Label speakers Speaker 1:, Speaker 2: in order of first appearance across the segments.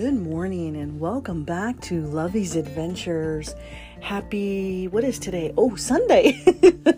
Speaker 1: Good morning and welcome back to Lovey's Adventures. Happy, what is today? Oh, Sunday.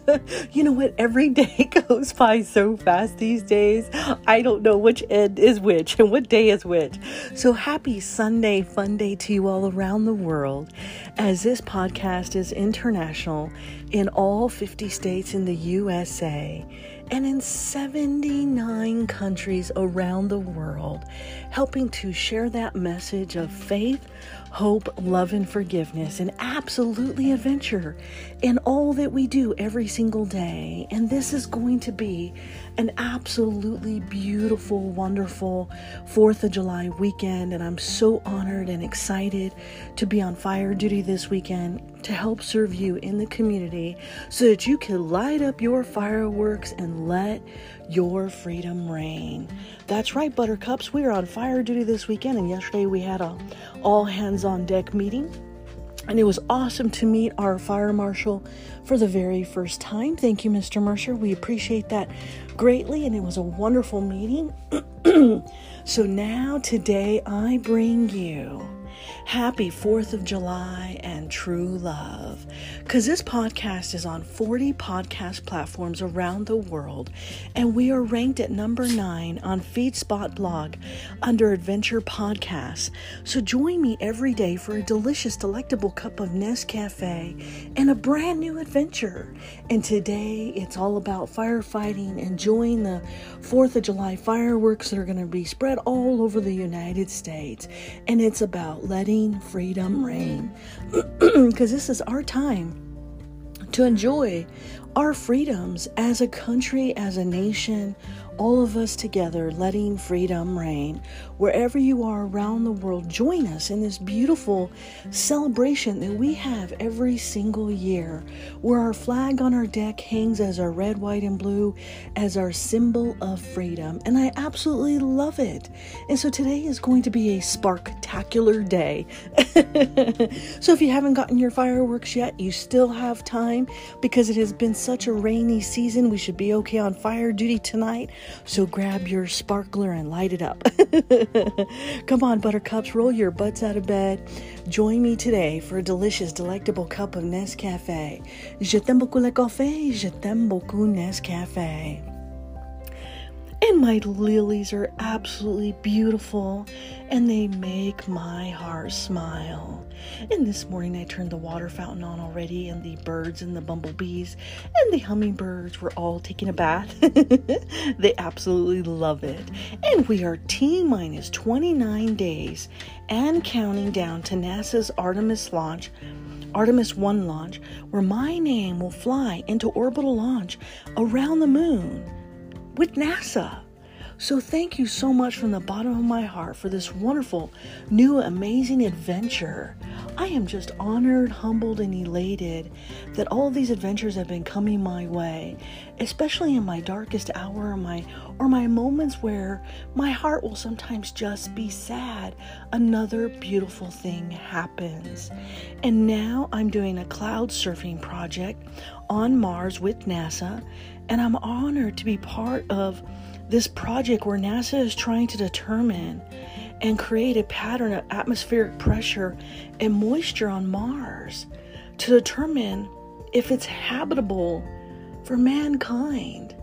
Speaker 1: you know what? Every day goes by so fast these days. I don't know which end is which and what day is which. So happy Sunday, fun day to you all around the world as this podcast is international in all 50 states in the USA and in 79 countries around the world, helping to share that message of faith, hope, love, and forgiveness, and absolutely adventure in all that we do every single day. And this is going to be an absolutely beautiful, wonderful 4th of July weekend. And I'm so honored and excited to be on fire duty this weekend to help serve you in the community so that you can light up your fireworks and let your freedom reign. That's right, Buttercups. We are on fire duty this weekend, and yesterday we had a all hands on deck meeting. And it was awesome to meet our fire marshal for the very first time. Thank you, Mr. Mercer. We appreciate that greatly, and it was a wonderful meeting. so now, today, I bring you Happy 4th of July and true love. Because this podcast is on 40 podcast platforms around the world, and we are ranked at number 9 on FeedSpot blog under Adventure Podcasts. So join me every day for a delicious, delectable cup of Nescafe and a brand new adventure. And today it's all about firefighting, enjoying the 4th of July fireworks that are going to be spread all over the United States. And it's about letting freedom reign. Because this is our time to enjoy our freedoms as a country, as a nation, all of us together letting freedom reign. Wherever you are around the world, join us in this beautiful celebration that we have every single year, where our flag on our deck hangs as our red, white, and blue as our symbol of freedom. And I absolutely love it. And so today is going to be a sparktacular day. so if you haven't gotten your fireworks yet, you still have time because it has been such a rainy season. We should be okay on fire duty tonight. So grab your sparkler and light it up. Come on, buttercups, roll your butts out of bed. Join me today for a delicious, delectable cup of Nescafe. Je t'aime beaucoup le café, je t'aime beaucoup Nescafe. And my lilies are absolutely beautiful and they make my heart smile. And this morning I turned the water fountain on already, and the birds and the bumblebees and the hummingbirds were all taking a bath. they absolutely love it. And we are T minus 29 days and counting down to NASA's Artemis launch. Artemis 1 launch, where my name will fly into orbital launch around the moon with NASA. So, thank you so much from the bottom of my heart for this wonderful, new, amazing adventure. I am just honored, humbled, and elated that all these adventures have been coming my way, especially in my darkest hour, or my or my moments where my heart will sometimes just be sad. Another beautiful thing happens. And now I'm doing a cloud surfing project on Mars with NASA, and I'm honored to be part of this project where NASA is trying to determine and create a pattern of atmospheric pressure and moisture on Mars to determine if it's habitable for mankind.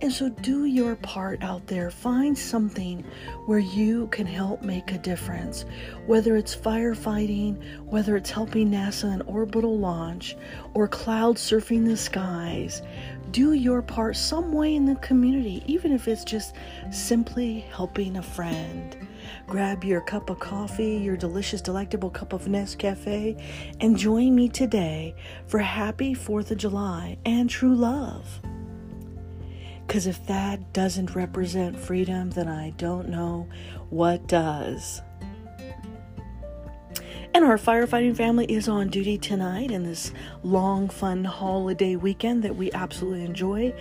Speaker 1: And so, do your part out there. Find something where you can help make a difference. Whether it's firefighting, whether it's helping NASA an orbital launch, or cloud surfing the skies, do your part some way in the community, even if it's just simply helping a friend. Grab your cup of coffee, your delicious, delectable cup of Nescafe, and join me today for Happy 4th of July and true love. Because if that doesn't represent freedom, then I don't know what does. And our firefighting family is on duty tonight in this long, fun holiday weekend that we absolutely enjoy.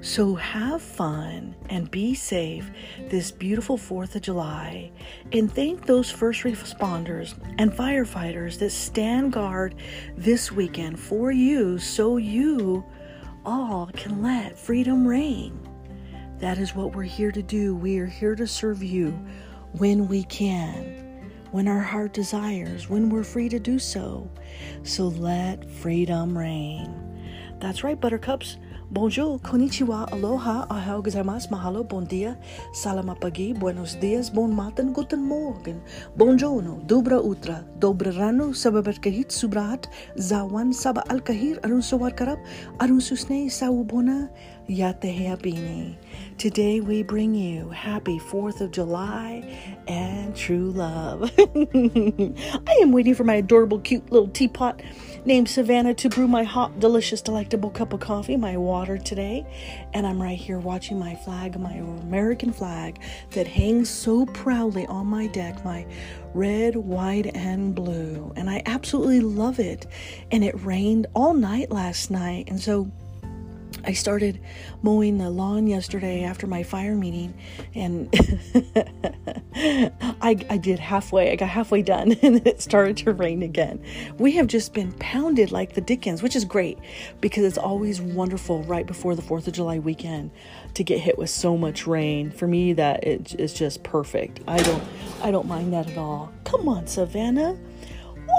Speaker 1: So have fun and be safe this beautiful 4th of July. And thank those first responders and firefighters that stand guard this weekend for you so you all can let freedom reign. That is what we're here to do. We are here to serve you when we can. When our heart desires, when we're free to do so. So let freedom reign. That's right, Buttercups. Bonjour, konnichiwa, aloha, ahau gozaimasu, mahalo, bon dia, salamapagi, buenos dias, bon matin, guten morgen, bonjourno, dobra utra, dobra rano, sababarkahit, subrat, zawan, saba alkahir, arun sawar karab, arun susne, sawubona, yatehapini. Today we bring you happy 4th of July and true love. I am waiting for my adorable, cute little teapot named Savannah to brew my hot, delicious, delectable cup of coffee, my water today. And I'm right here watching my flag, my American flag that hangs so proudly on my deck, my red, white, and blue. And I absolutely love it. And it rained all night last night. And so I started mowing the lawn yesterday after my fire meeting, and I, I did halfway. I got halfway done, and then it started to rain again. We have just been pounded like the Dickens, which is great because it's always wonderful right before the Fourth of July weekend to get hit with so much rain. For me, that is just perfect. I don't, I don't mind that at all. Come on, Savannah.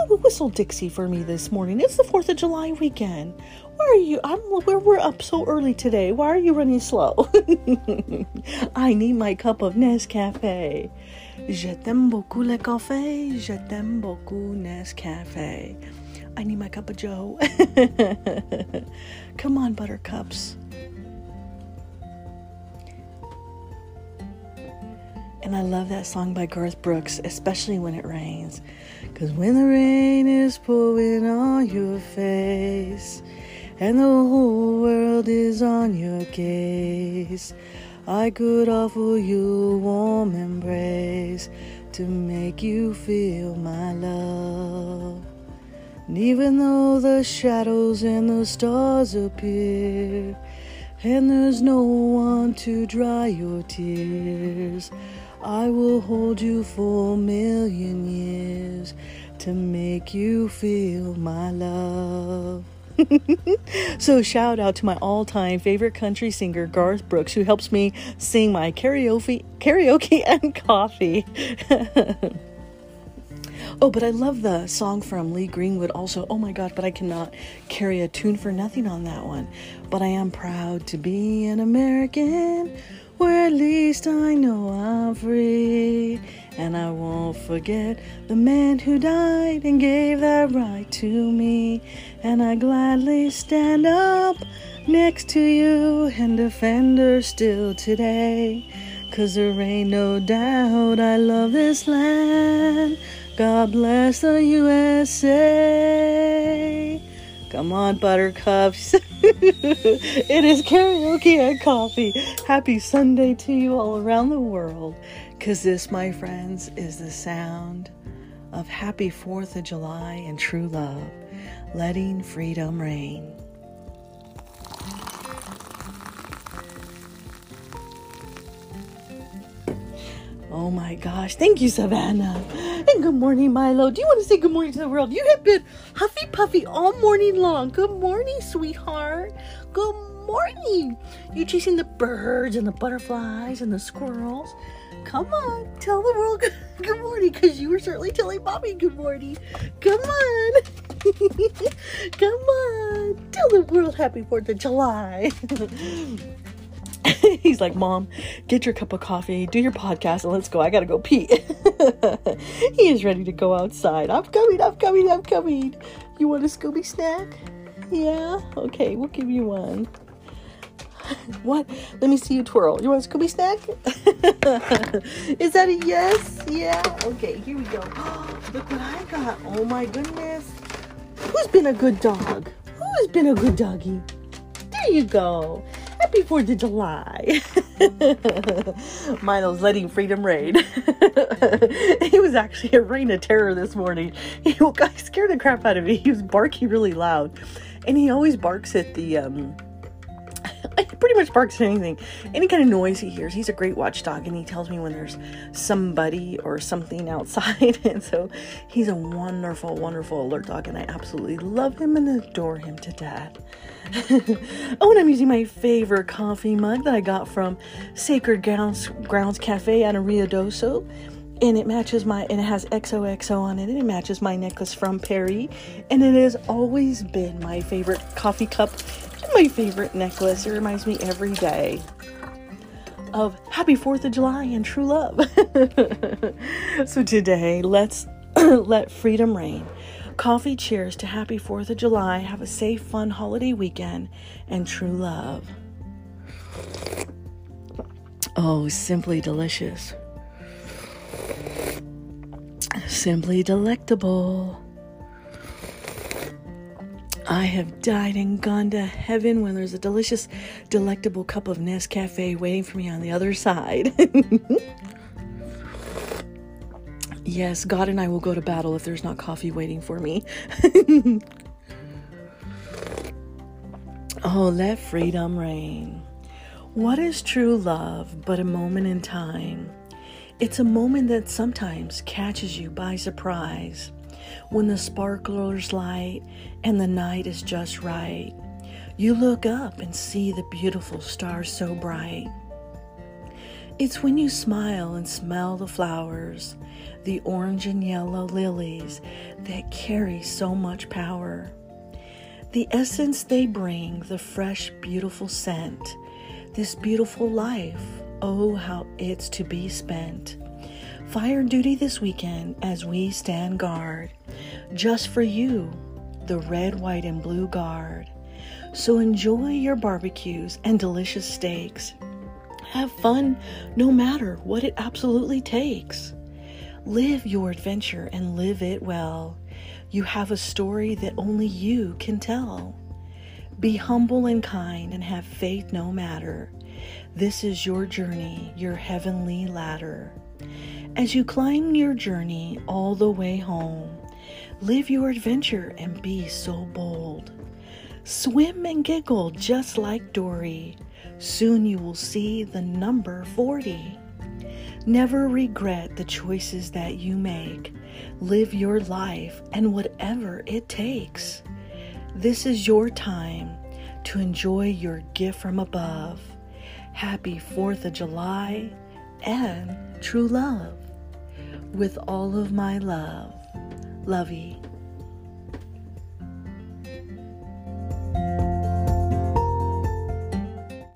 Speaker 1: Whistle Dixie for me this morning. It's the 4th of July weekend. Are you? I'm where we're up so early today. Why are you running slow? I need my cup of Nescafe. Je t'aime beaucoup le café. Je t'aime beaucoup Nescafe. I need my cup of Joe. Come on, buttercups. And I love that song by Garth Brooks, especially when it rains. Because when the rain is pouring on your face, and the whole world is on your case. I could offer you a warm embrace to make you feel my love. And even though the shadows and the stars appear, and there's no one to dry your tears, I will hold you for a million years to make you feel my love. so shout out to my all-time favorite country singer Garth Brooks who helps me sing my karaoke karaoke and coffee. oh, but I love the song from Lee Greenwood also. Oh my god, but I cannot carry a tune for nothing on that one. But I am proud to be an American where at least I know I'm free. And I won't forget the man who died and gave that right to me. And I gladly stand up next to you and defend her still today. Cause there ain't no doubt I love this land. God bless the USA. Come on, buttercups. it is karaoke and coffee. Happy Sunday to you all around the world. Because this, my friends, is the sound of happy 4th of July and true love, letting freedom reign. Oh my gosh. Thank you, Savannah. And good morning, Milo. Do you want to say good morning to the world? You have been huffy puffy all morning long. Good morning, sweetheart. Good morning. You chasing the birds and the butterflies and the squirrels. Come on, tell the world good, good morning because you were certainly telling mommy good morning. Come on. Come on. Tell the world happy 4th of July. He's like, Mom, get your cup of coffee, do your podcast, and let's go. I gotta go pee. he is ready to go outside. I'm coming, I'm coming, I'm coming. You want a Scooby snack? Yeah? Okay, we'll give you one. What? Let me see you twirl. You want a Scooby snack? Is that a yes? Yeah? Okay, here we go. Look what I got. Oh my goodness. Who's been a good dog? Who has been a good doggy? There you go. Happy 4th of July. Milo's letting freedom reign. he was actually a reign of terror this morning. He scared the crap out of me. He was barking really loud. And he always barks at the um he pretty much barks at anything. Any kind of noise he hears. He's a great watchdog and he tells me when there's somebody or something outside. and so he's a wonderful, wonderful alert dog and I absolutely love him and adore him to death. oh, and I'm using my favorite coffee mug that I got from Sacred Grounds, Grounds Cafe out of Rio Doso. and it matches my and it has XOXO on it and it matches my necklace from Perry and it has always been my favorite coffee cup my favorite necklace. It reminds me every day of happy 4th of July and true love. So today let's let freedom reign. Coffee cheers to happy 4th of July. Have a safe fun holiday weekend and true love. Oh simply delicious. Simply delectable. I have died and gone to heaven when there's a delicious, delectable cup of Nescafe waiting for me on the other side. yes, God and I will go to battle if there's not coffee waiting for me. oh, let freedom reign. What is true love but a moment in time? It's a moment that sometimes catches you by surprise when the sparklers light and the night is just right. You look up and see the beautiful stars so bright. It's when you smile and smell the flowers, the orange and yellow lilies that carry so much power. The essence they bring, the fresh, beautiful scent, this beautiful life Oh, how it's to be spent. Fire duty this weekend as we stand guard. Just for you, the red, white, and blue guard. So enjoy your barbecues and delicious steaks. Have fun no matter what it absolutely takes. Live your adventure and live it well. You have a story that only you can tell. Be humble and kind and have faith no matter. This is your journey, your heavenly ladder. As you climb your journey all the way home, live your adventure and be so bold. Swim and giggle just like Dory. Soon you will see the number 40. Never regret the choices that you make. Live your life and whatever it takes. This is your time to enjoy your gift from above. Happy 4th of July and true love. With all of my love, Lovey.